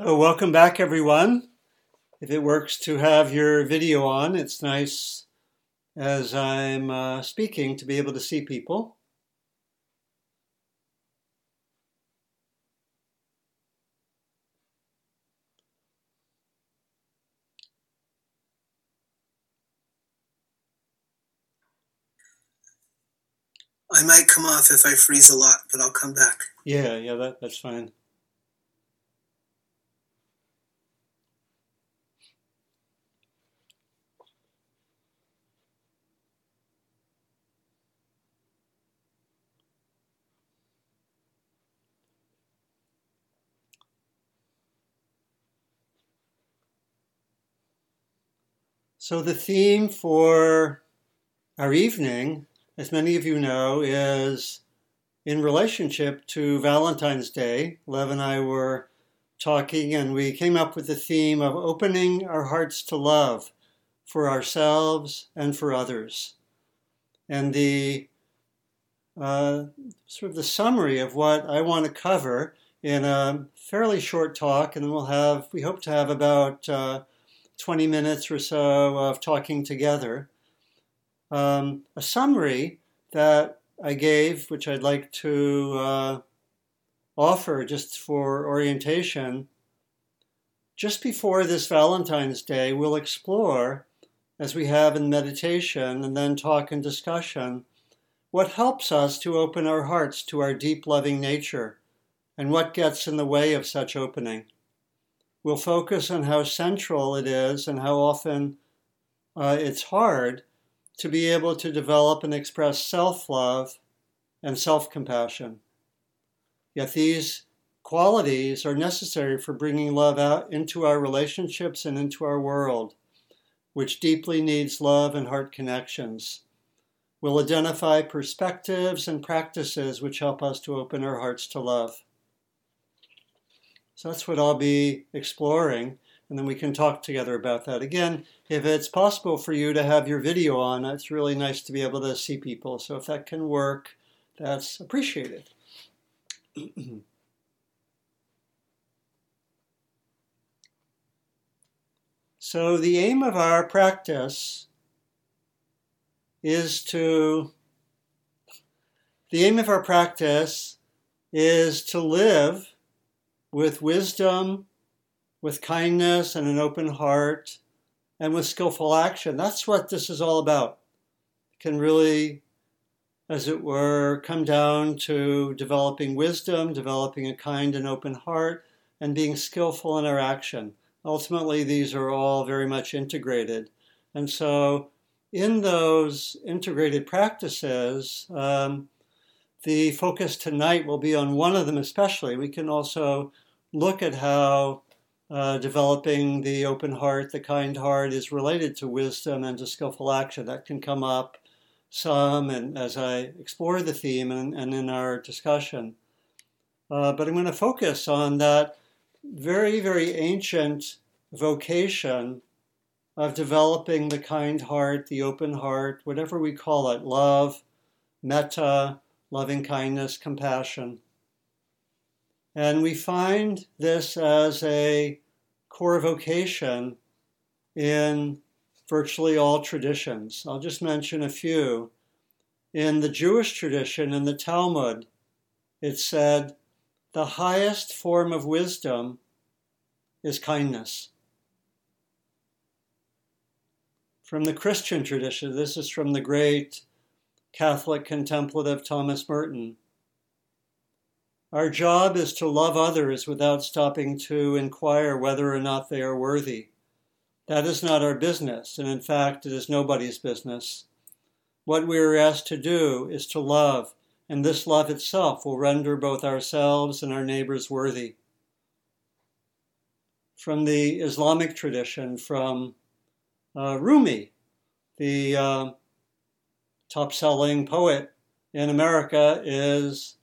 Oh, welcome back, everyone. If it works to have your video on, it's nice as I'm uh, speaking to be able to see people. I might come off if I freeze a lot, but I'll come back. Yeah, yeah, that, that's fine. So, the theme for our evening, as many of you know, is in relationship to Valentine's Day. Lev and I were talking, and we came up with the theme of opening our hearts to love for ourselves and for others. And the uh, sort of the summary of what I want to cover in a fairly short talk, and then we'll have, we hope to have about uh, 20 minutes or so of talking together. Um, a summary that I gave, which I'd like to uh, offer just for orientation. Just before this Valentine's Day, we'll explore, as we have in meditation and then talk and discussion, what helps us to open our hearts to our deep loving nature and what gets in the way of such opening. We'll focus on how central it is and how often uh, it's hard to be able to develop and express self love and self compassion. Yet these qualities are necessary for bringing love out into our relationships and into our world, which deeply needs love and heart connections. We'll identify perspectives and practices which help us to open our hearts to love. So that's what I'll be exploring, and then we can talk together about that. Again, if it's possible for you to have your video on, it's really nice to be able to see people. So if that can work, that's appreciated. so the aim of our practice is to the aim of our practice is to live with wisdom, with kindness and an open heart, and with skillful action. That's what this is all about. It can really, as it were, come down to developing wisdom, developing a kind and open heart, and being skillful in our action. Ultimately, these are all very much integrated. And so, in those integrated practices, um, the focus tonight will be on one of them especially. We can also look at how uh, developing the open heart, the kind heart, is related to wisdom and to skillful action. That can come up some, and as I explore the theme and, and in our discussion. Uh, but I'm going to focus on that very, very ancient vocation of developing the kind heart, the open heart, whatever we call it love, metta, loving kindness, compassion. And we find this as a core vocation in virtually all traditions. I'll just mention a few. In the Jewish tradition, in the Talmud, it said, the highest form of wisdom is kindness. From the Christian tradition, this is from the great Catholic contemplative Thomas Merton. Our job is to love others without stopping to inquire whether or not they are worthy. That is not our business, and in fact, it is nobody's business. What we are asked to do is to love, and this love itself will render both ourselves and our neighbors worthy. From the Islamic tradition, from uh, Rumi, the uh, top selling poet in America, is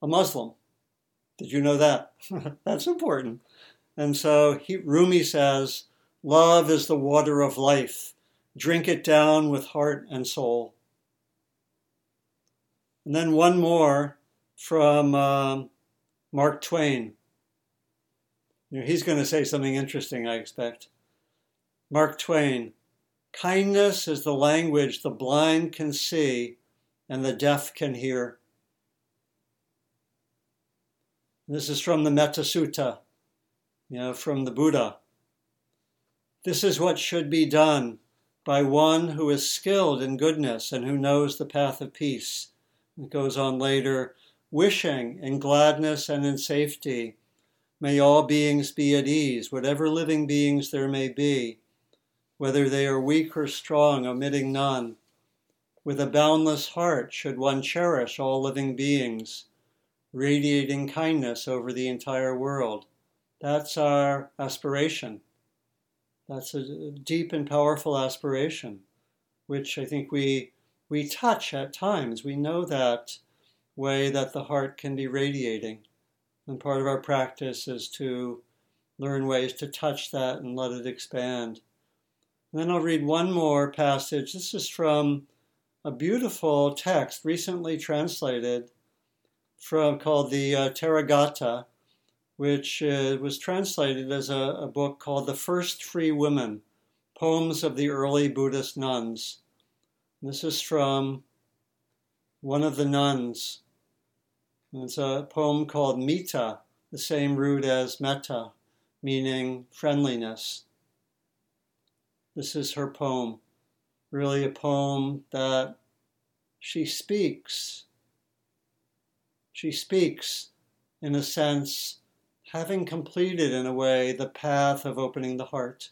a Muslim. Did you know that? That's important. And so he, Rumi says, Love is the water of life. Drink it down with heart and soul. And then one more from um, Mark Twain. You know, he's going to say something interesting, I expect. Mark Twain Kindness is the language the blind can see and the deaf can hear. This is from the Metta Sutta, you know, from the Buddha. This is what should be done by one who is skilled in goodness and who knows the path of peace. It goes on later, wishing in gladness and in safety. May all beings be at ease, whatever living beings there may be, whether they are weak or strong, omitting none. With a boundless heart should one cherish all living beings, radiating kindness over the entire world. That's our aspiration. That's a deep and powerful aspiration, which I think we we touch at times. We know that way that the heart can be radiating. And part of our practice is to learn ways to touch that and let it expand. And then I'll read one more passage. This is from a beautiful text recently translated from called the uh, Therigatha which uh, was translated as a, a, book called The First Free Women Poems of the Early Buddhist Nuns. This is from one of the nuns. It's a poem called Mita, the same root as metta, meaning friendliness. This is her poem, really a poem that she speaks. She speaks in a sense having completed, in a way, the path of opening the heart.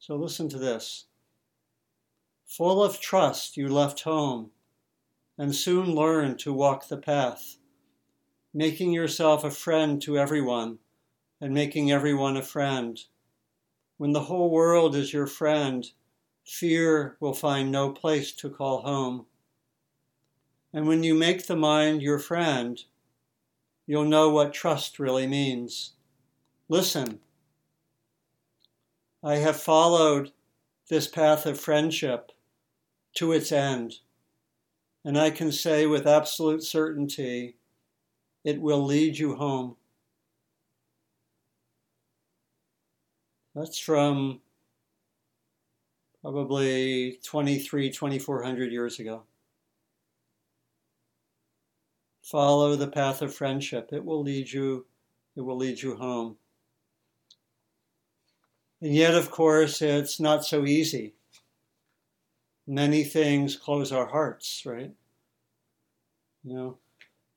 So listen to this. Full of trust, you left home and soon learned to walk the path, making yourself a friend to everyone and making everyone a friend. When the whole world is your friend, fear will find no place to call home. And when you make the mind your friend, you'll know what trust really means. Listen, I have followed this path of friendship to its end, and I can say with absolute certainty it will lead you home. That's from probably 23, 2400 years ago. Follow the path of friendship. It will lead you, it will lead you home. And yet, of course, it's not so easy. Many things close our hearts, right? You know,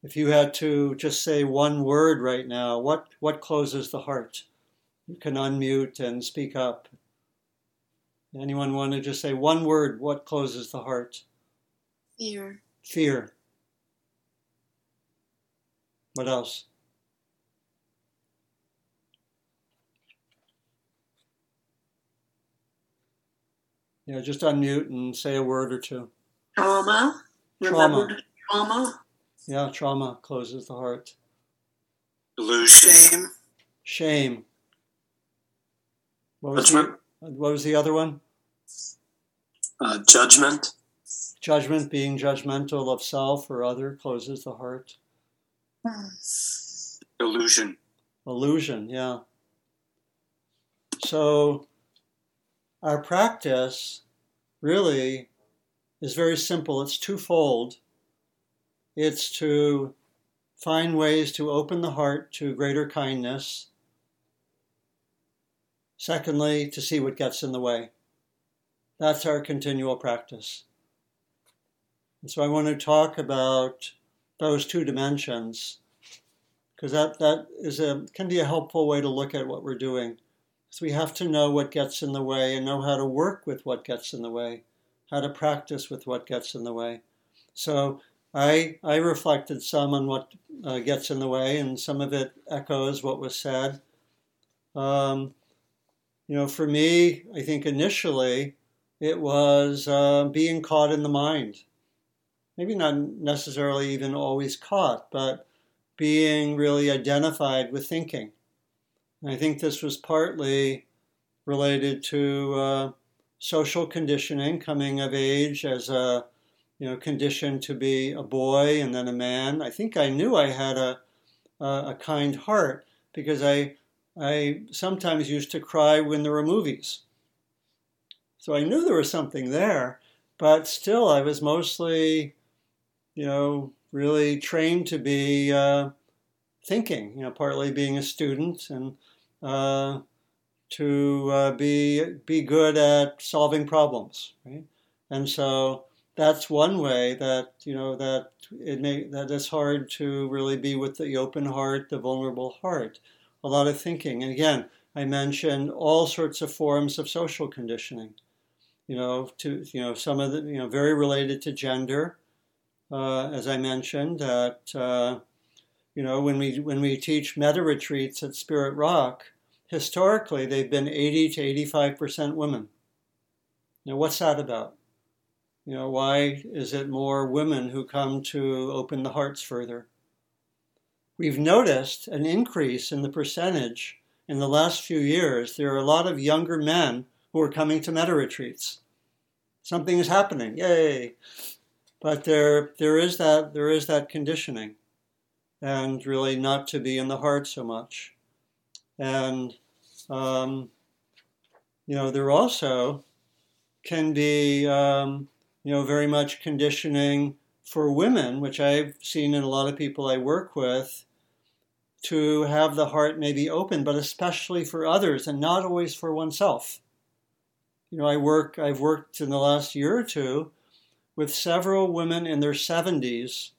if you had to just say one word right now, what, what closes the heart? You can unmute and speak up. Anyone want to just say one word? What closes the heart? Fear. Fear. What else? Yeah, just unmute and say a word or two. Trauma. Trauma. trauma. Yeah, trauma closes the heart. Delusion. Shame. Shame. What was, the, what was the other one? Uh, judgment. Judgment, being judgmental of self or other, closes the heart. Illusion. Illusion, yeah. So, our practice really is very simple. It's twofold. It's to find ways to open the heart to greater kindness. Secondly, to see what gets in the way. That's our continual practice. And so I want to talk about those two dimensions because that, that is a can be a helpful way to look at what we're doing. So we have to know what gets in the way and know how to work with what gets in the way, how to practice with what gets in the way. So I I reflected some on what uh, gets in the way, and some of it echoes what was said. Um, you know, for me, I think initially it was uh, being caught in the mind maybe not necessarily even always caught, but being really identified with thinking. And I think this was partly related to uh, social conditioning, coming of age as a you know conditioned to be a boy and then a man. I think I knew I had a a, a kind heart because I I sometimes used to cry when there were movies. So I knew there was something there, but still I was mostly, you know, really trained to be uh, thinking, you know, partly being a student and uh, to uh, be be good at solving problems, right? And so that's one way that you know that it may that it's hard to really be with the open heart, the vulnerable heart. A lot of thinking, and again, I mentioned all sorts of forms of social conditioning. You know, to you know some of the you know very related to gender, uh, as I mentioned that. Uh, you know, when we when we teach metta retreats at Spirit Rock, historically they've been 80 to 85 percent women. Now, what's that about? You know, why is it more women who come to open the hearts further? We've noticed an increase in the percentage in the last few years. There are a lot of younger men who are coming to metta retreats. Something is happening, yay! But there, there is that, there is that conditioning, and really not to be in the heart so much. And um, you know, there also can be um, you know, very much conditioning for women, which I've seen in a lot of people I work with, to have the heart maybe open, but especially for others and not always for oneself. You know, I work, I've worked in the last year or two with several women in their 70s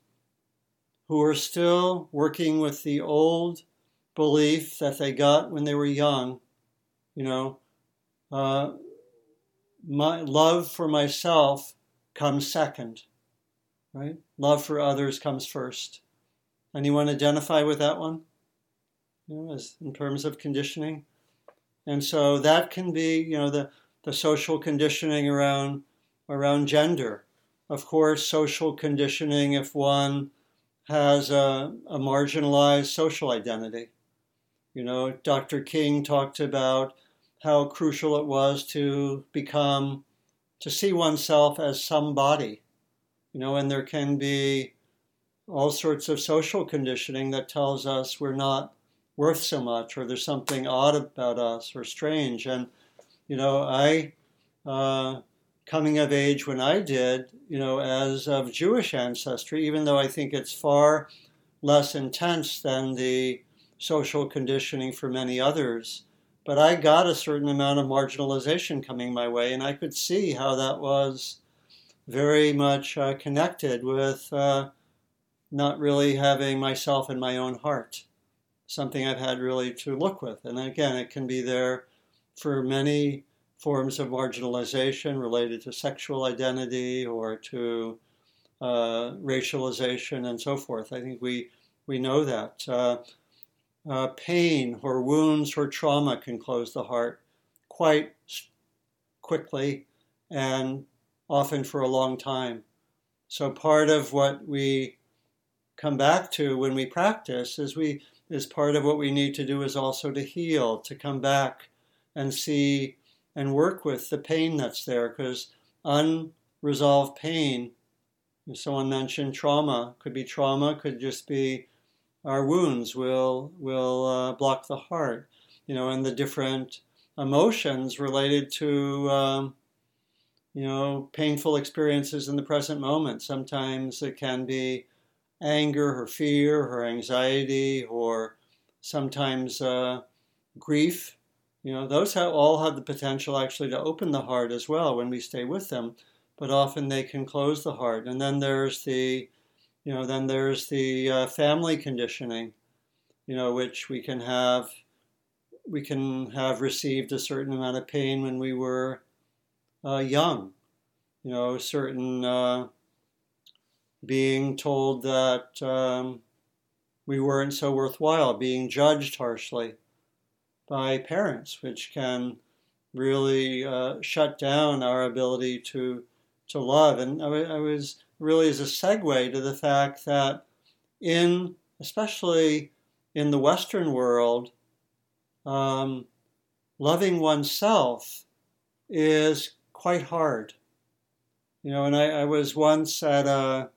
who are still working with the old belief that they got when they were young. You know, uh, my love for myself comes second, right? Love for others comes first. Anyone identify with that one? You know, as in terms of conditioning? And so that can be, you know, the, the social conditioning around around gender. Of course, social conditioning if one has a, a marginalized social identity. You know, Dr. King talked about how crucial it was to become to see oneself as somebody, you know, and there can be all sorts of social conditioning that tells us we're not worth so much or there's something odd about us or strange. And, you know, I, uh, coming of age when I did, you know, as of Jewish ancestry, even though I think it's far less intense than the social conditioning for many others, but I got a certain amount of marginalization coming my way, and I could see how that was very much uh, connected with uh, not really having myself in my own heart. Something I've had really to look with. And again, it can be there for many forms of marginalization related to sexual identity or to uh, racialization and so forth. I think we, we know that. Uh, uh, pain or wounds or trauma can close the heart quite quickly and often for a long time. So part of what we come back to when we practice is we is part of what we need to do is also to heal, to come back and see and work with the pain that's there because unresolved pain someone mentioned trauma could be trauma could just be our wounds will will uh, block the heart, you know, and the different emotions related to um, you know painful experiences in the present moment. Sometimes it can be anger her fear her anxiety or sometimes uh, grief. You know, those have, all have the potential actually to open the heart as well when we stay with them, but often they can close the heart. And then there's the you know, then there's the uh, family conditioning, you know, which we can have. We can have received a certain amount of pain when we were uh, young, you know, certain uh, being told that um, we weren't so worthwhile, being judged harshly by parents, which can really uh, shut down our ability to to love. And I, I was really as a segue to the fact that in, especially in the Western world, um, loving oneself is quite hard. You know, and I, I was once at a,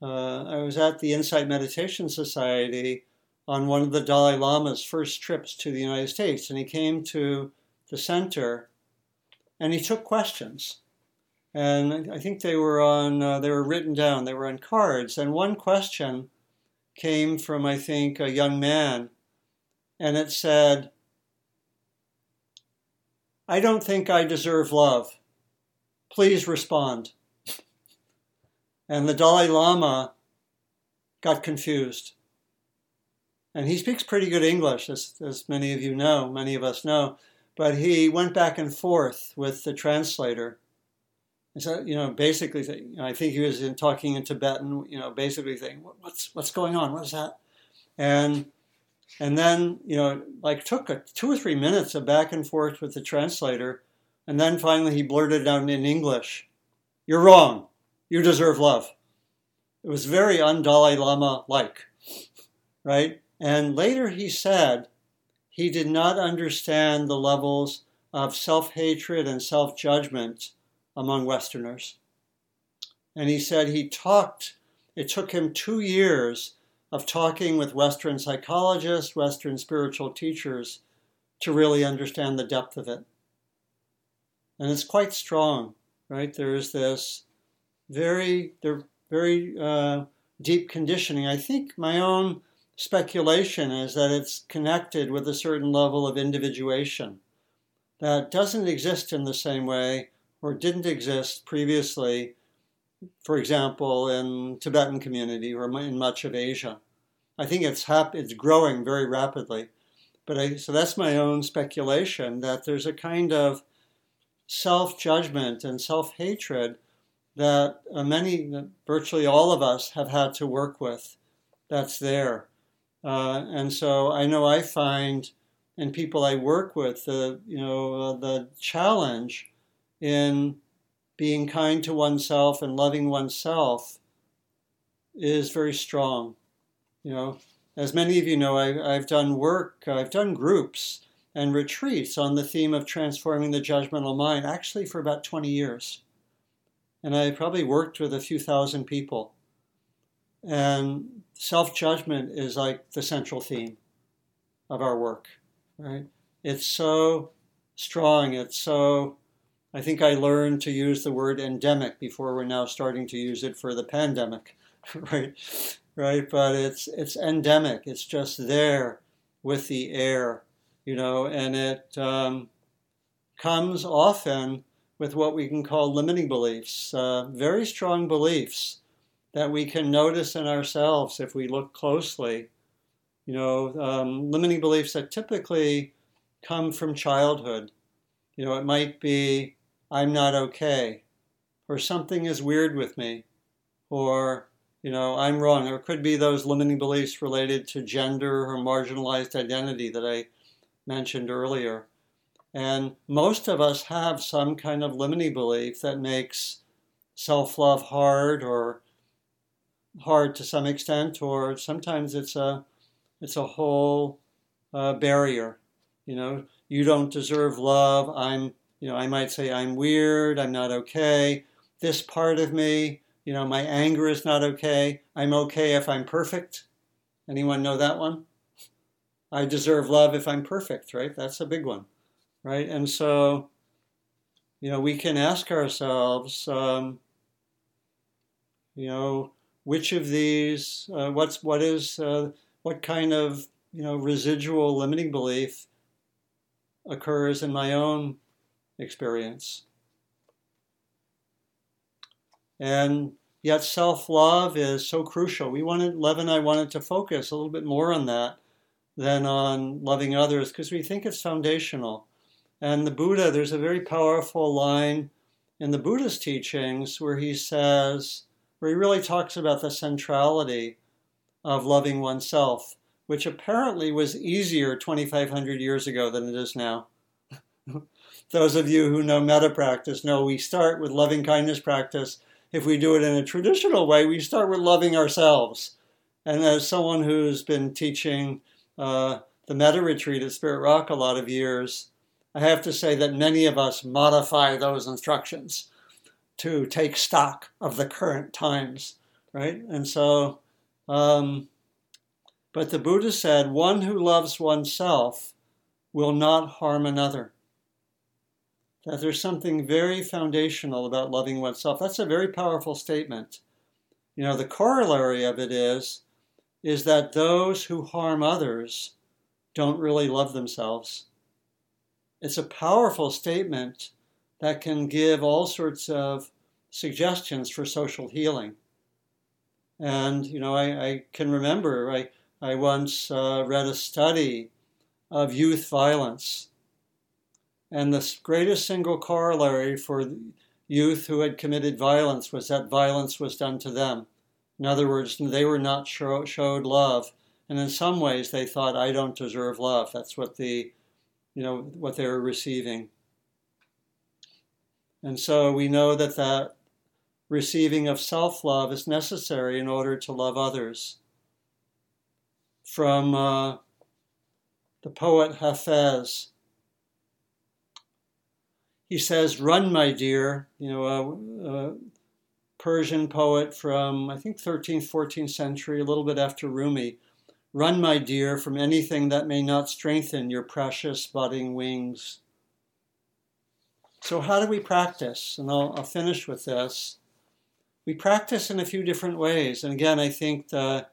uh, I was at the Insight Meditation Society on one of the Dalai Lama's first trips to the United States, and he came to the center and he took questions. And I think they were on, uh, they were written down, they were on cards. And one question came from, I think, a young man, and it said, I don't think I deserve love. Please respond. And the Dalai Lama got confused. And he speaks pretty good English, as, as many of you know, many of us know. But he went back and forth with the translator. And so, you know, basically, you know, I think he was in talking in Tibetan, you know, basically saying, what's, what's going on? What is that? And and then, you know, like took a, two or three minutes of back and forth with the translator. And then finally he blurted out in English, You're wrong. You deserve love. It was very un Dalai Lama like, right? And later he said he did not understand the levels of self hatred and self judgment among Westerners. And he said he talked, it took him two years of talking with Western psychologists, Western spiritual teachers to really understand the depth of it. And it's quite strong, right? There is this very, they're very uh, deep conditioning. I think my own speculation is that it's connected with a certain level of individuation that doesn't exist in the same way or didn't exist previously for example, in Tibetan community or in much of Asia. I think it's hap- it's growing very rapidly. But I, so that's my own speculation that there's a kind of self-judgment and self-hatred that uh, many, virtually all of us, have had to work with. That's there, uh, and so I know I find in people I work with the you know uh, the challenge in being kind to oneself and loving oneself is very strong. You know, as many of you know, I, have done work, I've done groups and retreats on the theme of transforming the judgmental mind, actually for about 20 years. And I probably worked with a few thousand people. And self judgment is like the central theme of our work, right? It's so strong, it's so I think I learned to use the word endemic before we're now starting to use it for the pandemic, right? Right, but it's it's endemic. It's just there with the air, you know, and it um, comes often with what we can call limiting beliefs, uh, very strong beliefs that we can notice in ourselves if we look closely. You know, um, limiting beliefs that typically come from childhood. You know, it might be I'm not okay, or something is weird with me, or, you know, I'm wrong. Or it could be those limiting beliefs related to gender or marginalized identity that I mentioned earlier. And most of us have some kind of limiting belief that makes self love hard or hard to some extent, or sometimes it's a it's a whole uh, barrier. You know, you don't deserve love. I'm you know, I might say, I'm weird, I'm not okay. This part of me, you know, my anger is not okay. I'm okay if I'm perfect. Anyone know that one? I deserve love if I'm perfect, right? That's a big one, right? And so, you know, we can ask ourselves, um, you know, which of these, uh, what's what is, uh, what kind of, you know, residual limiting belief occurs in my own experience. And yet self-love is so crucial. We wanted, Lev and I wanted to focus a little bit more on that than on loving others because we think it's foundational. And the Buddha, there's a very powerful line in the Buddha's teachings where he says, where he really talks about the centrality of loving oneself, which apparently was easier 2,500 years ago than it is now. those of you who know metta practice know we start with loving kindness practice. If we do it in a traditional way, we start with loving ourselves. And as someone who's been teaching uh, the metta retreat at Spirit Rock a lot of years, I have to say that many of us modify those instructions to take stock of the current times, right? And so, um, But the Buddha said, one who loves oneself will not harm another. That there's something very foundational about loving oneself. That's a very powerful statement. You know, the corollary of it is, is that those who harm others don't really love themselves. It's a powerful statement that can give all sorts of suggestions for social healing. And, you know, I, I can remember I, I once uh, read a study of youth violence. And the greatest single corollary for youth who had committed violence was that violence was done to them. In other words, they were not show, showed love. And in some ways, they thought, I don't deserve love. That's what the, you know, what they were receiving. And so we know that that receiving of self love is necessary in order to love others. From uh, the poet Hafez, he says, Run, my dear, you know, a, a Persian poet from, I think, 13th, 14th century, a little bit after Rumi. Run, my dear, from anything that may not strengthen your precious budding wings. So, how do we practice? And I'll, I'll, finish with this. We practice in a few different ways. And again, I think the,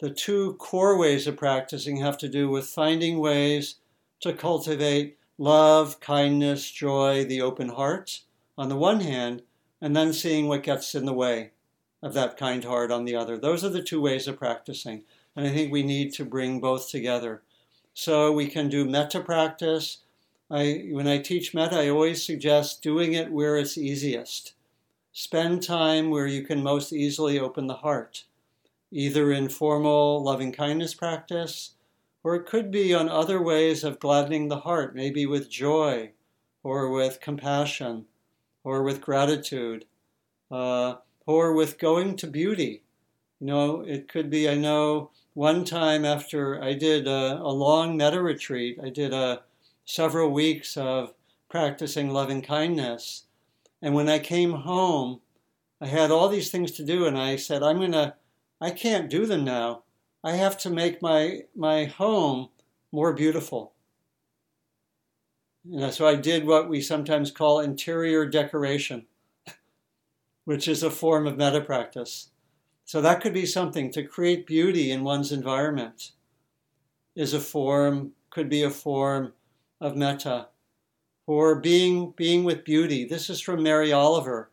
the two core ways of practicing have to do with finding ways to cultivate love, kindness, joy, the open heart on the one hand, and then seeing what gets in the way of that kind heart on the other. Those are the two ways of practicing. And I think we need to bring both together. So we can do metta practice I, when I teach metta, I always suggest doing it where it's easiest. Spend time where you can most easily open the heart, either in formal loving kindness practice, or it could be on other ways of gladdening the heart, maybe with joy, or with compassion, or with gratitude, uh, or with going to beauty. You know, it could be, I know one time after I did a, a long metta retreat, I did a several weeks of practicing loving kindness. And when I came home, I had all these things to do, and I said, I'm to, I can't do them now. I have to make my, my home more beautiful. And so I did what we sometimes call interior decoration, which is a form of metta practice. So that could be something to create beauty in one's environment is a form, could be a form of metta, or being, being with beauty. This is from Mary Oliver,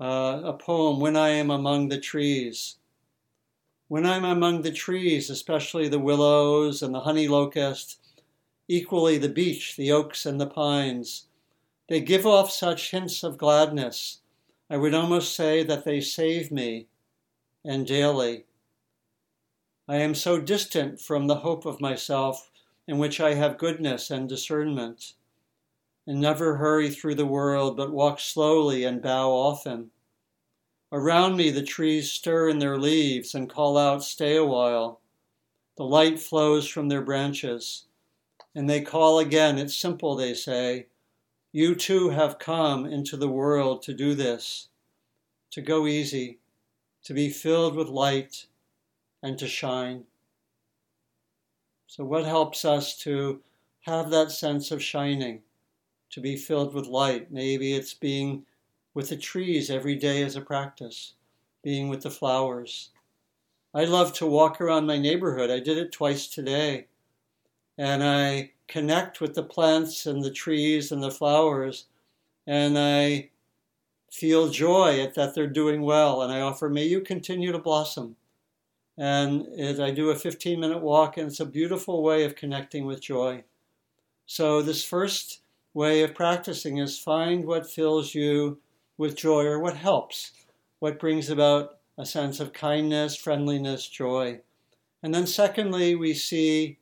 uh, a poem, When I Am Among the Trees. When I'm among the trees, especially the willows and the honey locust, equally the beech, the oaks, and the pines, they give off such hints of gladness. I would almost say that they save me, and daily. I am so distant from the hope of myself in which I have goodness and discernment, and never hurry through the world, but walk slowly and bow often. Around me the trees stir in their leaves and call out, Stay a while. The light flows from their branches, and they call again. It's simple, they say. You too have come into the world to do this, to go easy, to be filled with light, and to shine. So, what helps us to have that sense of shining, to be filled with light? Maybe it's being with the trees every day as a practice, being with the flowers. I love to walk around my neighborhood. I did it twice today. And I connect with the plants and the trees and the flowers. And I feel joy at that they're doing well. And I offer, may you continue to blossom and it, I do a 15 minute walk, and it's a beautiful way of connecting with joy. So, this first way of practicing is find what fills you with joy or what helps, what brings about a sense of kindness, friendliness, joy. And then, secondly, we see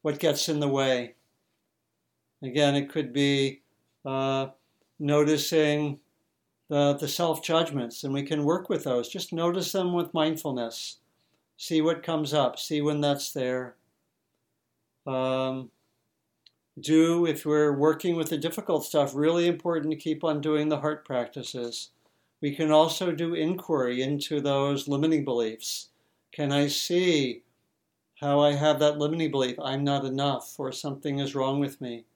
what gets in the way. Again, it could be uh, noticing the, the self judgments, and we can work with those. Just notice them with mindfulness see what comes up, see when that's there. Um, do, if we're working with the difficult stuff, really important to keep on doing the heart practices. We can also do inquiry into those limiting beliefs. Can I see how I have that limiting belief I'm not enough or something is wrong with me.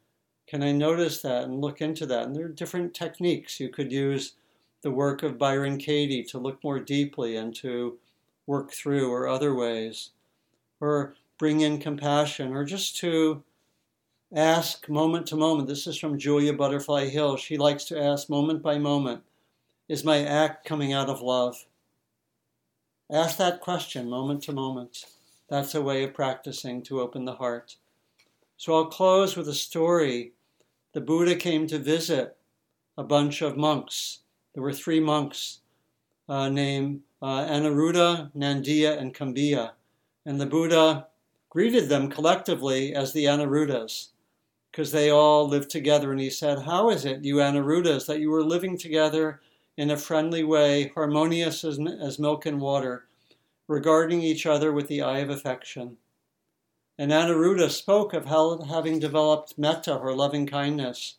Can I notice that and look into that? And there are different techniques. You could use the work of Byron Katie to look more deeply and to work through, or other ways, or bring in compassion, or just to ask moment to moment. This is from Julia Butterfly Hill. She likes to ask moment by moment Is my act coming out of love? Ask that question moment to moment. That's a way of practicing to open the heart. So I'll close with a story. The Buddha came to visit a bunch of monks. There were three monks uh, named uh, Anuruddha, Nandiya, and Kambiya. And the Buddha greeted them collectively as the Anuruddhas because they all lived together. And he said, How is it, you Anuruddhas, that you were living together in a friendly way, harmonious as, as milk and water? regarding each other with the eye of affection. And Anuruddha spoke of how, having developed metta, or loving kindness,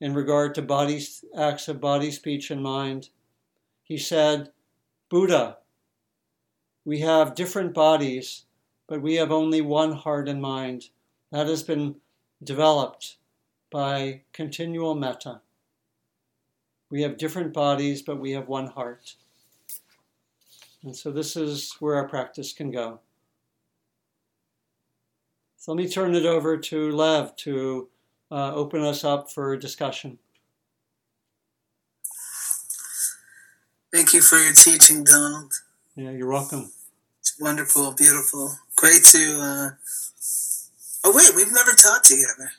in regard to body, acts of body, speech, and mind. He said, Buddha, we have different bodies, but we have only one heart and mind. That has been developed by continual metta. We have different bodies, but we have one heart. And so this is where our practice can go. So let me turn it over to Lev to uh, open us up for discussion. Thank you for your teaching, Donald. Yeah, you're welcome. It's wonderful, beautiful. Great to. Uh... Oh, wait, we've never taught together.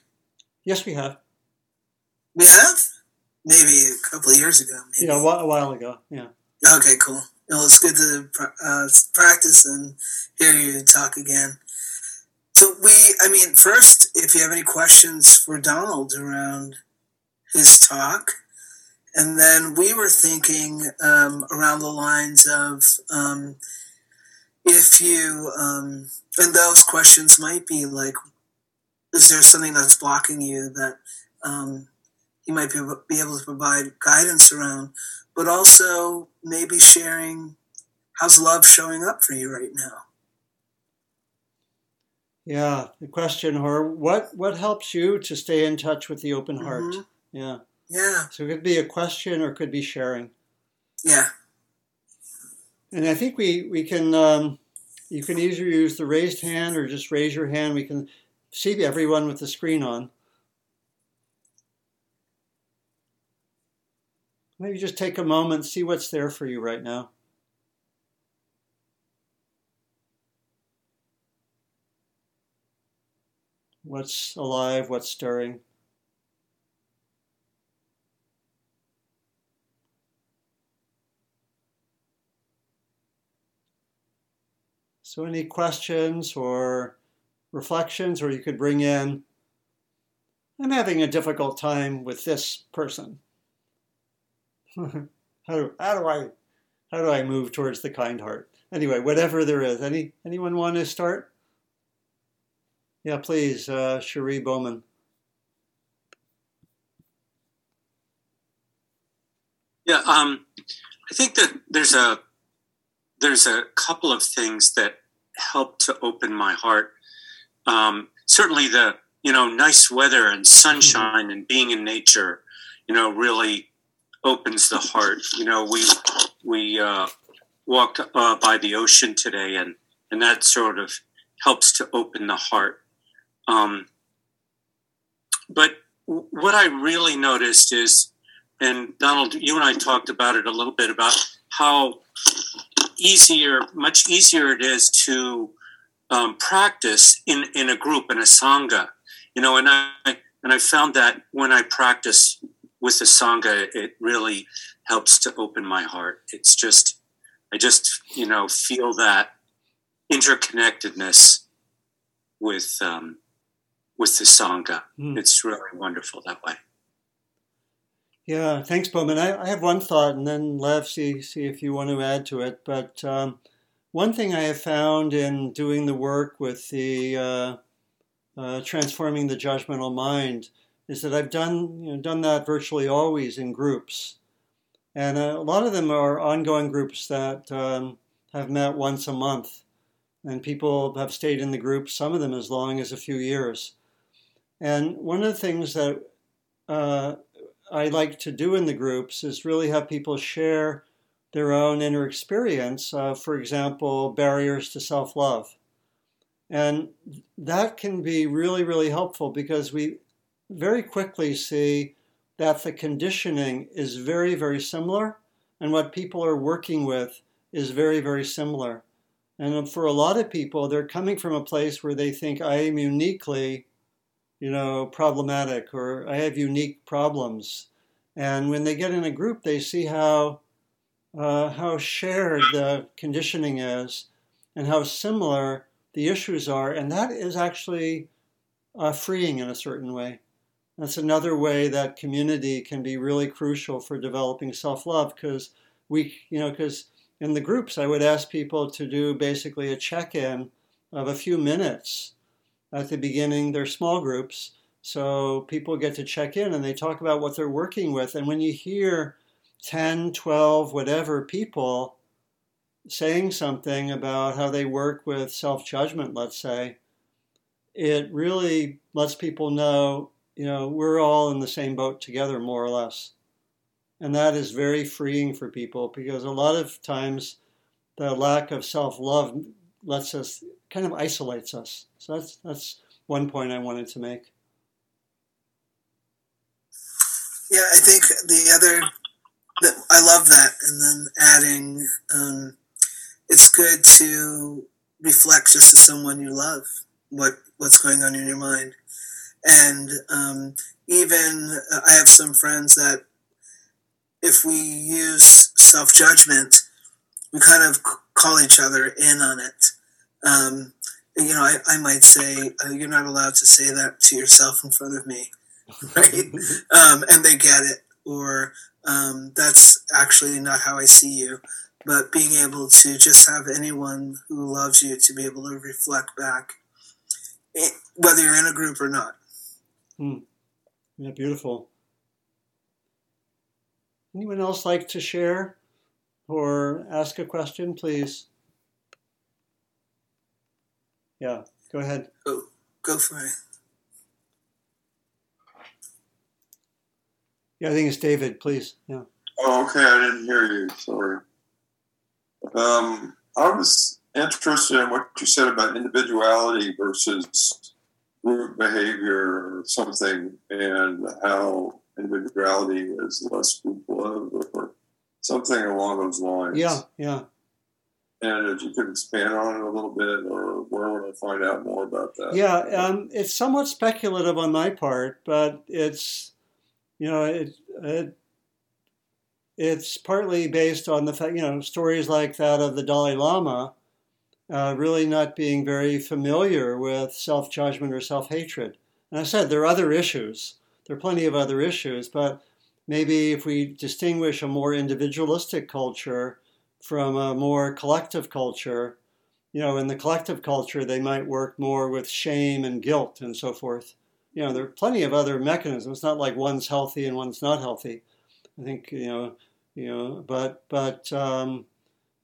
Yes, we have. We have? Maybe a couple of years ago. Maybe. Yeah, a a while ago. Yeah. Okay, cool. Well, it's good to uh, practice and hear you talk again. So we, I mean, first, if you have any questions for Donald around his talk, and then we were thinking um, around the lines of um, if you, um, and those questions might be like, is there something that's blocking you that um, you might be, be able to provide guidance around? but also maybe sharing how's love showing up for you right now. Yeah, the question, or what what helps you to stay in touch with the open heart? Mm-hmm. Yeah. Yeah. So it could be a question or it could be sharing. Yeah. And I think we we can um, you can either use the raised hand or just raise your hand. We can see everyone with the screen on. Maybe just take a moment, see what's there for you right now. What's alive, what's stirring. So, any questions or reflections, or you could bring in, I'm having a difficult time with this person. how do how do I how do I move towards the kind heart? Anyway, whatever there is. Any anyone want to start? Yeah, please, uh, Cherie Bowman. Yeah, um, I think that there's a there's a couple of things that help to open my heart. Um, certainly, the you know nice weather and sunshine and being in nature, you know, really opens the heart. You know, we we uh, walked uh, by the ocean today, and and that sort of helps to open the heart. Um, but what I really noticed is, and Donald, you and I talked about it a little bit about how easier, much easier it is to um, practice in in a group in a sangha. You know, and I and I found that when I practice with the sangha, it really helps to open my heart. It's just, I just, you know, feel that interconnectedness with um, with the sangha. Mm. It's really wonderful that way. Yeah, thanks, Bowman. I, I, have one thought, and then Lev, see see if you want to add to it. But um, one thing I have found in doing the work with the uh, uh, transforming the judgmental mind is that I've done you know done that virtually always in groups, and a lot of them are ongoing groups that um, have met once a month, and people have stayed in the group, some of them as long as a few years. And one of the things that uh, I like to do in the groups is really have people share their own inner experience, uh, for example, barriers to self love. And that can be really, really helpful because we very quickly see that the conditioning is very, very similar, and what people are working with is very, very similar. And for a lot of people, they're coming from a place where they think I am uniquely, you know, problematic or I have unique problems. And when they get in a group, they see how uh, how shared the conditioning is and how similar the issues are, and that is actually uh, freeing in a certain way. That's another way that community can be really crucial for developing self-love because we, you know, because in the groups I would ask people to do basically a check-in of a few minutes at the beginning. They're small groups, so people get to check in and they talk about what they're working with. And when you hear 10, 12, whatever people saying something about how they work with self judgment, let's say, it really lets people know, you know, we're all in the same boat together, more or less. And that is very freeing for people because a lot of times the lack of self love lets us kind of isolates us. So that's that's one point I wanted to make. Yeah, I think the other that I love that, and then adding, um, it's good to reflect just to someone you love what what's going on in your mind, and um, even uh, I have some friends that if we use self judgment, we kind of call each other in on it. Um, you know, I, I might say, uh, You're not allowed to say that to yourself in front of me, right? um, and they get it. Or um, that's actually not how I see you. But being able to just have anyone who loves you to be able to reflect back, eh, whether you're in a group or not. Hmm. Yeah, beautiful. Anyone else like to share or ask a question, please? Yeah, go ahead. Go, go for it. Yeah, I think it's David, please. Yeah. Oh, okay. I didn't hear you. Sorry. Um, I was interested in what you said about individuality versus group behavior or something, and how individuality is less group love or something along those lines. Yeah, yeah. And if you could expand on it a little bit, or where would I find out more about that? Yeah, um, it's somewhat speculative on my part, but it's you know it, it it's partly based on the fact you know stories like that of the Dalai Lama. Uh, really not being very familiar with self judgment or self hatred. And I said there are other issues. There are plenty of other issues, but maybe if we distinguish a more individualistic culture from a more collective culture, you know, in the collective culture, they might work more with shame and guilt and so forth. You know, there are plenty of other mechanisms. It's not like one's healthy and one's not healthy. I think you know, you know, but but um,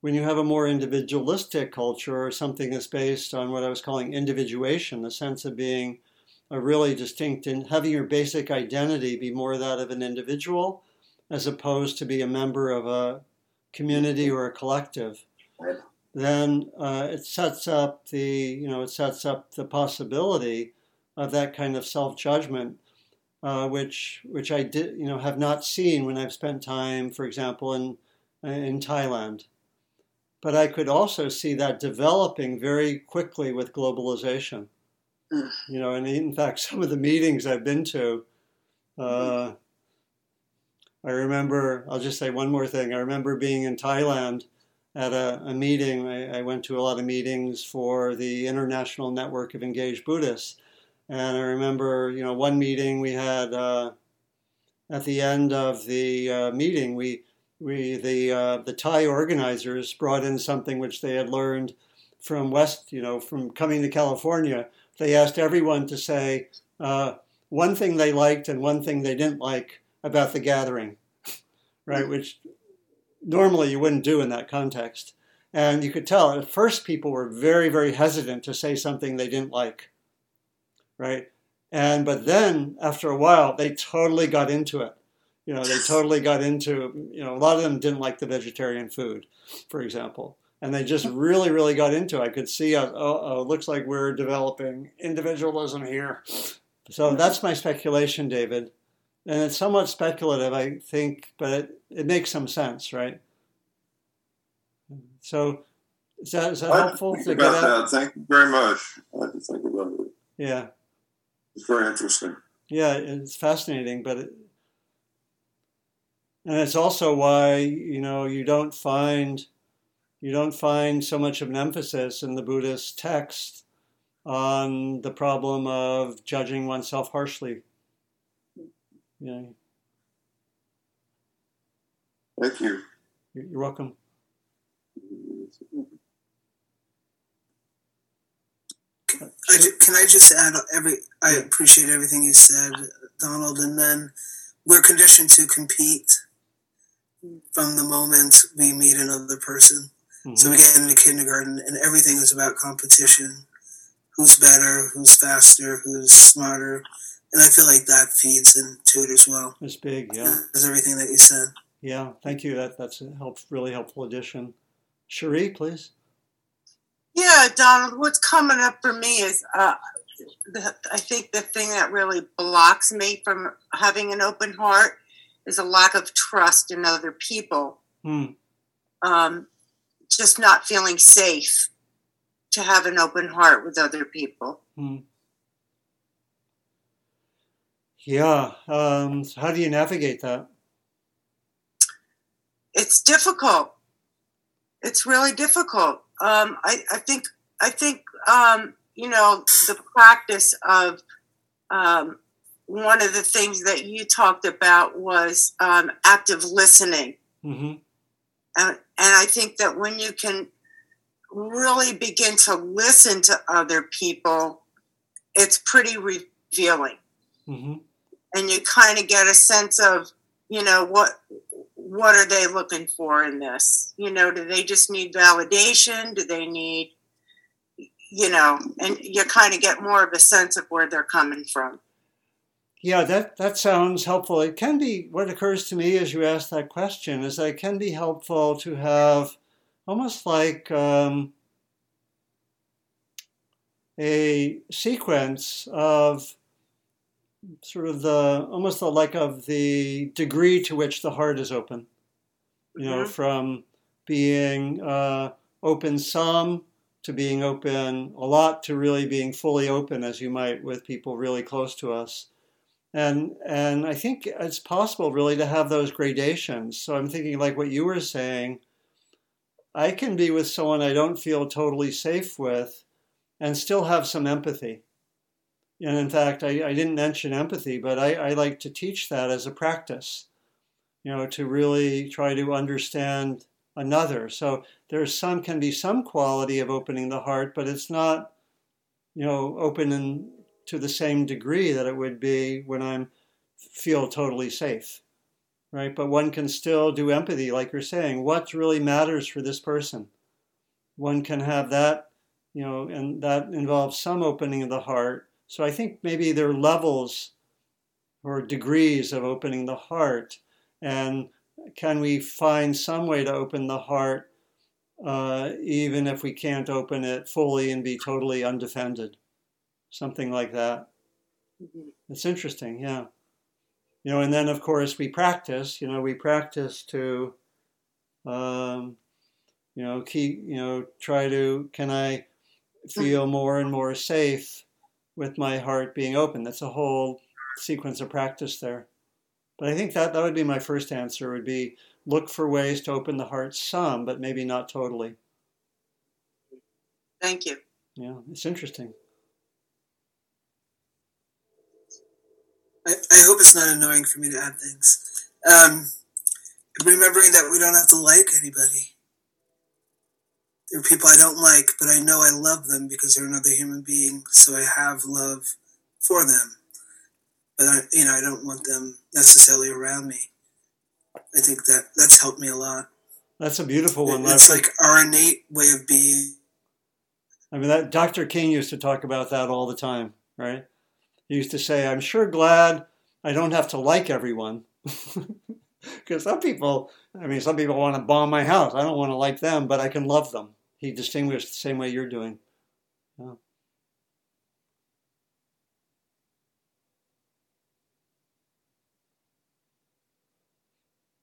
when you have a more individualistic culture or something that's based on what I was calling individuation, the sense of being a really distinct and having your basic identity be more that of an individual as opposed to be a member of a community or a collective, then uh, it sets up the you know it sets up the possibility of that kind of self judgment, uh, which which I did you know have not seen when I've spent time, for example, in in Thailand. But I could also see that developing very quickly with globalization. Mm. You know, and in fact, some of the meetings I've been to, uh, I remember, I'll just say one more thing. I remember being in Thailand at a, a meeting. I, I, went to a lot of meetings for the International Network of Engaged Buddhists. And I remember, you know, one meeting we had uh, at the end of the uh, meeting, we, we the, uh, the Thai organizers brought in something which they had learned from West, you know, from coming to California. They asked everyone to say uh, one thing they liked and one thing they didn't like about the gathering, right? Mm. Which normally you wouldn't do in that context. And you could tell at first people were very, very hesitant to say something they didn't like, right? And but then after a while, they totally got into it. You know, they totally got into. You know, a lot of them didn't like the vegetarian food, for example, and they just mm-hmm. really, really got into. it. I could see, uh, oh, oh, looks like we're developing individualism here. So mm-hmm. that's my speculation, David, and it's somewhat speculative, I think, but it, it makes some sense, right? So is that, is that I helpful think to get about at? that. Thank you very much. I had to think about it. Yeah, It's very interesting. yeah, it's fascinating, but it, and it's also why you know you don't find you don't find so much of an emphasis in the Buddhist text on the problem of judging oneself harshly. Yeah, Thank you. you're you're welcome. I can I just add every? I appreciate everything you said, Donald. And then we're conditioned to compete from the moment we meet another person. So Mhm. we get into kindergarten, and everything is about competition. Who's better? Who's faster? Who's smarter? And I feel like that feeds into it as well. It's big, yeah. As everything that you said. Yeah, thank you. That that's a help, really helpful addition. Cherie, please. Yeah, Donald, what's coming up for me is uh, the, I think the thing that really blocks me from having an open heart is a lack of trust in other people. Hmm. Um, just not feeling safe to have an open heart with other people. Hmm. Yeah. Um, so how do you navigate that? It's difficult. It's really difficult. Um, I, I think I think um, you know the practice of um, one of the things that you talked about was um, active listening, hmm and, and I think that when you can really begin to listen to other people, it's pretty revealing, hmm and you kind of get a sense of you know what what are they looking for in this? You know, do they just need validation? Do they need, you know, and you kind of get more of a sense of where they're coming from. Yeah, that, that sounds helpful. It can be, what occurs to me as you ask that question is that it can be helpful to have almost like um, a sequence of sort of the, almost the, like of the degree to which the heart is open. You know, Mhm. from being uh, open some to being open a lot to really being fully open as you might with people really close to us and and I think it's possible really to have those gradations. So I'm thinking like what you were saying. I can be with someone I don't feel totally safe with, and still have some empathy. And in fact, I, I didn't mention empathy, but I, I like to teach that as a practice. You know, to really try to understand another. So there's some can be some quality of opening the heart, but it's not, you know, open in, to the same degree that it would be when I'm feel totally safe, right? But one can still do empathy, like you're saying. What really matters for this person? One can have that, you know, and that involves some opening of the heart. So I think maybe there are levels or degrees of opening the heart, and can we find some way to open the heart, uh, even if we can't open it fully and be totally undefended? Something like that. It's interesting, yeah. You know, and then of course we practice. You know, we practice to, um, you know, keep. You know, try to. Can I feel more and more safe with my heart being open? That's a whole sequence of practice there. But I think that that would be my first answer. Would be look for ways to open the heart some, but maybe not totally. Thank you. Yeah, it's interesting. I, I hope it's not annoying for me to add things. Um, remembering that we don't have to like anybody. There are people I don't like, but I know I love them because they're another human being, so I have love for them. But I, you know, I don't want them necessarily around me. I think that that's helped me a lot. That's a beautiful one. It's like our innate way of being. I mean, that Dr. King used to talk about that all the time, right? He used to say, "I'm sure glad I don't have to like everyone." Because some people, I mean, some people want to bomb my house. I don't want to like them, but I can love them. He distinguished the same way you're doing. Yeah.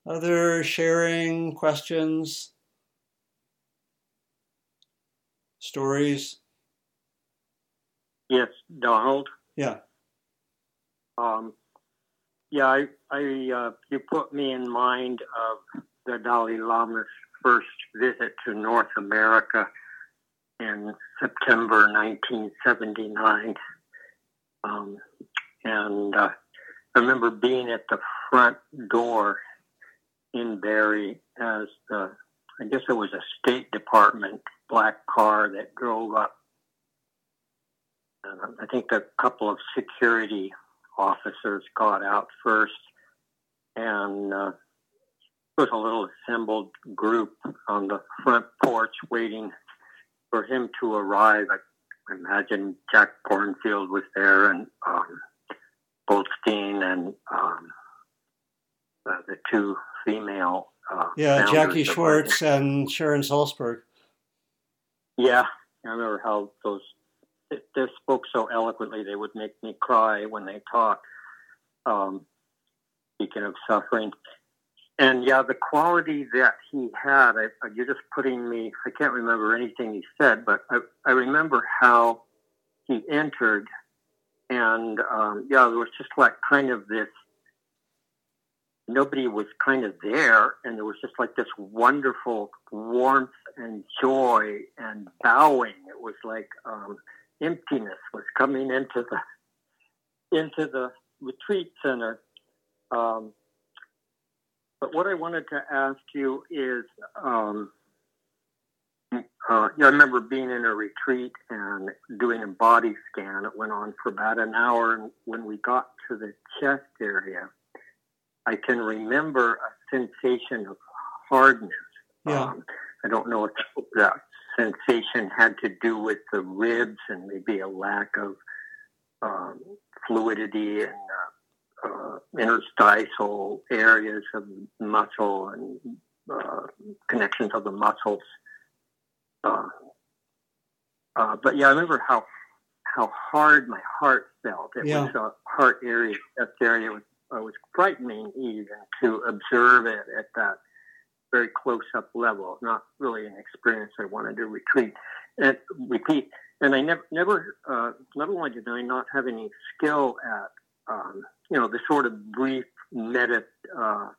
Other sharing questions, stories? Yes, Donald. Yeah. Um, yeah, I, I uh, you put me in mind of the Dalai Lama's first visit to North America in September 1979. Um, and uh, I remember being at the front door in Barre as the, I guess it was a State Department black car that drove up. And I think a couple of security officers got out first, and uh, was a little assembled group on the front porch waiting for him to arrive. I imagine Jack Kornfield was there, and um, Goldstein, and um, uh, the two female. Uh, yeah, Jackie Schwartz and Sharon Salzberg. Yeah, I remember how those they spoke so eloquently they would make me cry when they talked. Um, speaking of suffering, and yeah, the quality that he had, I, you're just putting me. I can't remember anything he said, but I, I remember how he entered, and um, yeah, there was just like kind of this. Nobody was kind of there, and there was just like this wonderful warmth and joy and bowing. It was like um, emptiness was coming into the into the retreat center. Um, but what I wanted to ask you is, um, uh, I remember being in a retreat and doing a body scan. It went on for about an hour, and when we got to the chest area, I can remember a sensation of hardness. Yeah. Um, I don't know if that sensation had to do with the ribs and maybe a lack of um, fluidity and uh, uh, interstitial areas of muscle and uh, connections of the muscles. Uh, uh, but yeah, I remember how how hard my heart felt. It Yeah. was a heart area, chest area. It was, it was frightening even to observe it at that very close up level. Not really an experience I wanted to retreat and repeat. And I never, never, uh, not only did I not have any skill at, um, you know, the sort of brief metta uh,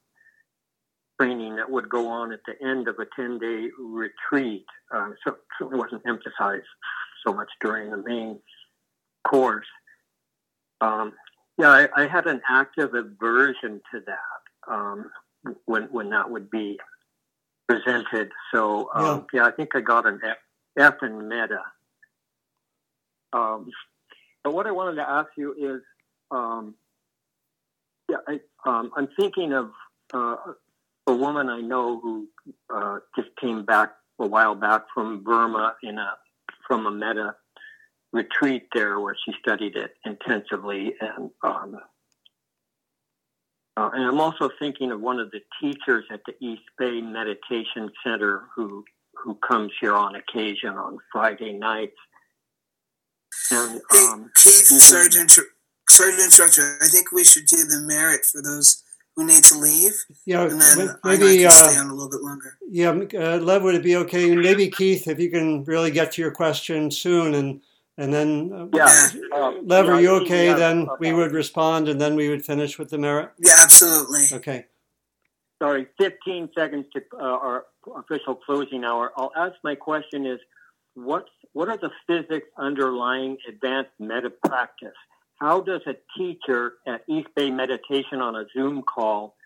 training that would go on at the end of a 10 day retreat. Uh, so certainly wasn't emphasized so much during the main course. Um, yeah, I, I had an active aversion to that um, when when that would be presented. So um, yeah. I think I got an F, F in metta. Um, but what I wanted to ask you is, um, yeah, I, um, I'm thinking of uh, a woman I know who uh, just came back a while back from Burma in a from a metta retreat there where she studied it intensively and um, uh, and I'm also thinking of one of the teachers at the East Bay Meditation Center who who comes here on occasion on Friday nights. And um, Keith, mhm. Sorry to inter- sorry to interrupt you. I think we should do the merit for those who need to leave, Yeah, and then m- I, I maybe. can stay Uh, on a little bit longer. yeah, uh, Lev, would it be okay? Maybe Keith, if you can really get to your question soon, and and then uh, yeah, uh, Lev, yeah, are you okay? have Then about- we would respond, and then we would finish with the merit. Yeah, absolutely. Okay. sorry, 15 seconds to uh, our official closing hour. I'll ask my question is, what's, what are the physics underlying advanced metta practice? How does a teacher at East Bay Meditation on a Zoom call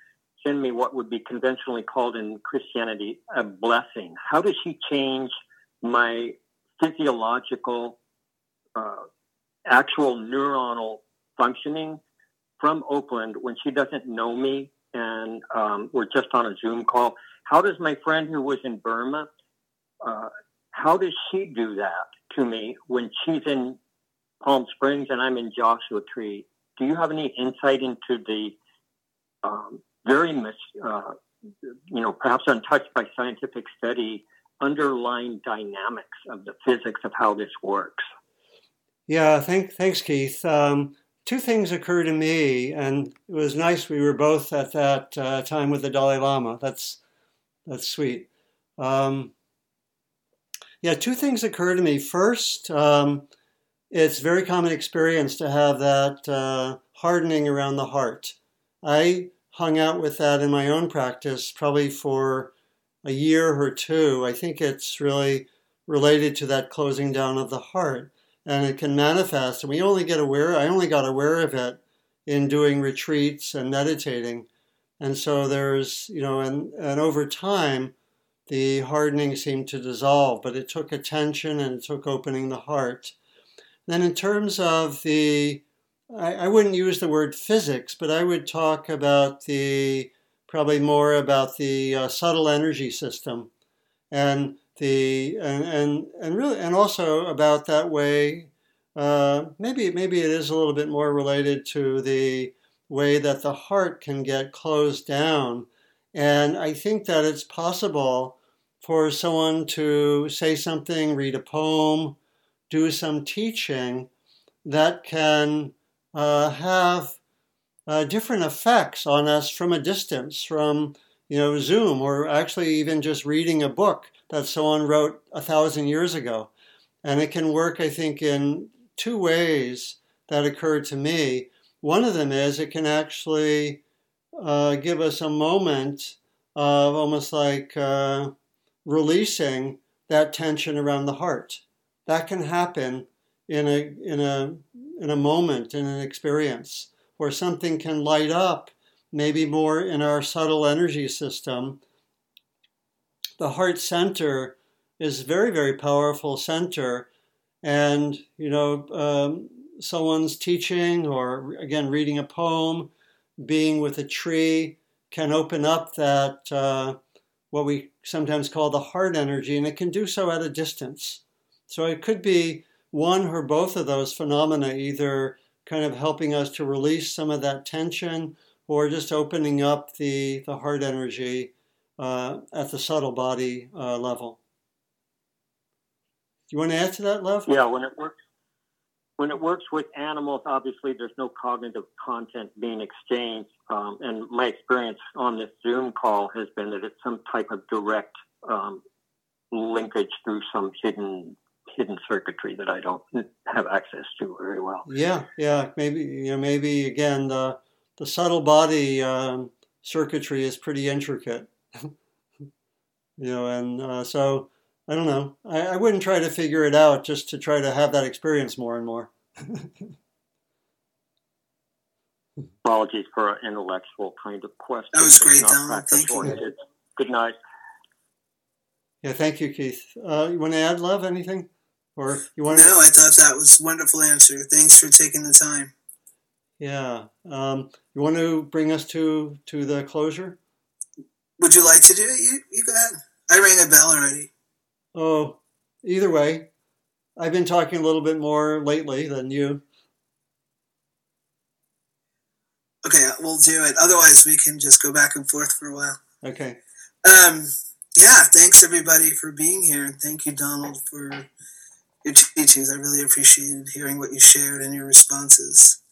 send me what would be conventionally called in Christianity a blessing? How does she change my physiological, uh, actual neuronal functioning from Oakland when she doesn't know me and um, we're just on a Zoom call. How does my friend who was in Burma, uh, how does she do that to me when she's in Palm Springs and I'm in Joshua Tree? Do you have any insight into the um, very, uh, you know, perhaps untouched by scientific study underlying dynamics of the physics of how this works? Yeah, thank, thanks, Keith. Um, two things occur to me, and it was nice we were both at that uh, time with the Dalai Lama. That's that's sweet. Um, yeah, two things occur to me. First, um, it's very common experience to have that uh, hardening around the heart. I hung out with that in my own practice probably for a year or two. I think it's really related to that closing down of the heart and it can manifest. And we only get aware, I only got aware of it in doing retreats and meditating. And so there's, you know, and, and over time, the hardening seemed to dissolve, but it took attention and it took opening the heart. Then, in terms of the, I, I wouldn't use the word physics, but I would talk about the, probably more about the uh, subtle energy system. And the and and, and really and also about that way uh, maybe maybe it is a little bit more related to the way that the heart can get closed down and i think that it's possible for someone to say something read a poem do some teaching that can uh, have uh, different effects on us from a distance from you know zoom or actually even just reading a book that someone wrote a thousand years ago. And it can work, I think, in two ways that occurred to me. One of them is it can actually uh, give us a moment of almost like uh, releasing that tension around the heart. That can happen in a in a in a moment in an experience where something can light up, maybe more in our subtle energy system, the heart center is very, very powerful center. And, you know, um, someone's teaching or, again, reading a poem, being with a tree can open up that, uh, what we sometimes call the heart energy, and it can do so at a distance. So it could be one or both of those phenomena, either kind of helping us to release some of that tension or just opening up the, the heart energy uh, at the subtle body uh, level. Do you want to add to that, Lev? Yeah, when it works, when it works with animals, obviously there's no cognitive content being exchanged. Um, and my experience on this Zoom call has been that it's some type of direct um, linkage through some hidden hidden circuitry that I don't have access to very well. Yeah, yeah, maybe you know, maybe again the the subtle body um, circuitry is pretty intricate. you know, and uh, so I don't know. I, I wouldn't try to figure it out just to try to have that experience more and more. Apologies for an intellectual kind of question. That was great, Don. Thank you. Good night. Yeah, thank you, Keith. Uh, you want to add, Lev, anything? Or you want? No. I thought that was a wonderful answer. Thanks for taking the time. Yeah. Um, you want to bring us to to the closure? Would you like to do it? You, you go ahead. I rang a bell already. Oh, either way, I've been talking a little bit more lately than you. Okay, we'll do it. Otherwise, we can just go back and forth for a while. Okay. Um, yeah, thanks everybody for being here, and thank you, Donald, for your teachings. I really appreciated hearing what you shared and your responses.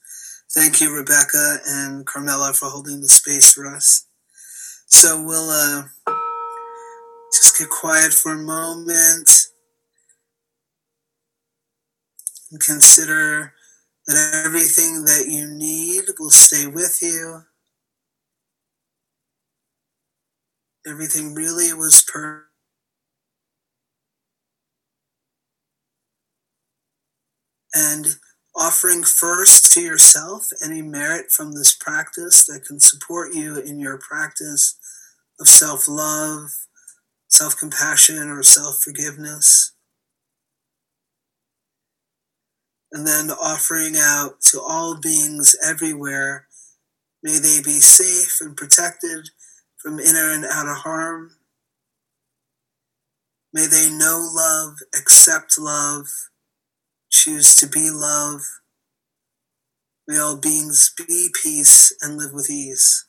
Thank you, Rebecca and Carmela, for holding the space for us. So we'll uh, just get quiet for a moment and consider that everything that you need will stay with you. Everything really was perfect. And offering first to yourself any merit from this practice that can support you in your practice of self love, self compassion, or self forgiveness. And then offering out to all beings everywhere May they be safe and protected from inner and outer harm. May they know love, accept love, choose to be love. May all beings be peace and live with ease.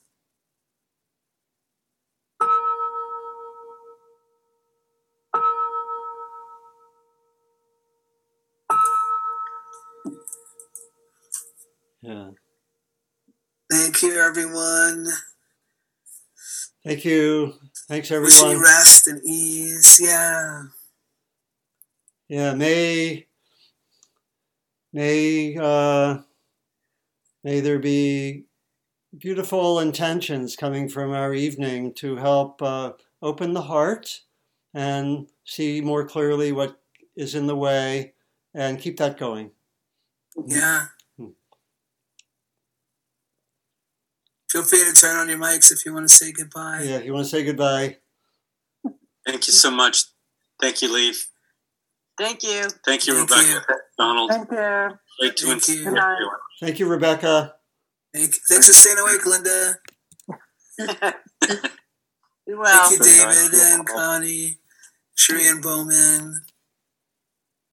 Yeah. Thank you, everyone. Thank you. Thanks, Wishing you everyone. rest and ease. Yeah. Yeah, may may uh, may there be beautiful intentions coming from our evening to help uh, open the heart and see more clearly what is in the way and keep that going. Yeah. Hmm. Feel free to turn on your mics if you want to say goodbye. Yeah, if you want to say goodbye? Thank you so much. Thank you, Leaf. Thank you. Thank you, Thank Rebecca. you. Donald. Thank you. Great to Thank you. Everyone. Thank you, Rebecca. Thank, thanks for staying awake, Linda. Be well. Thank you, David and Connie, Sheree and Bowman,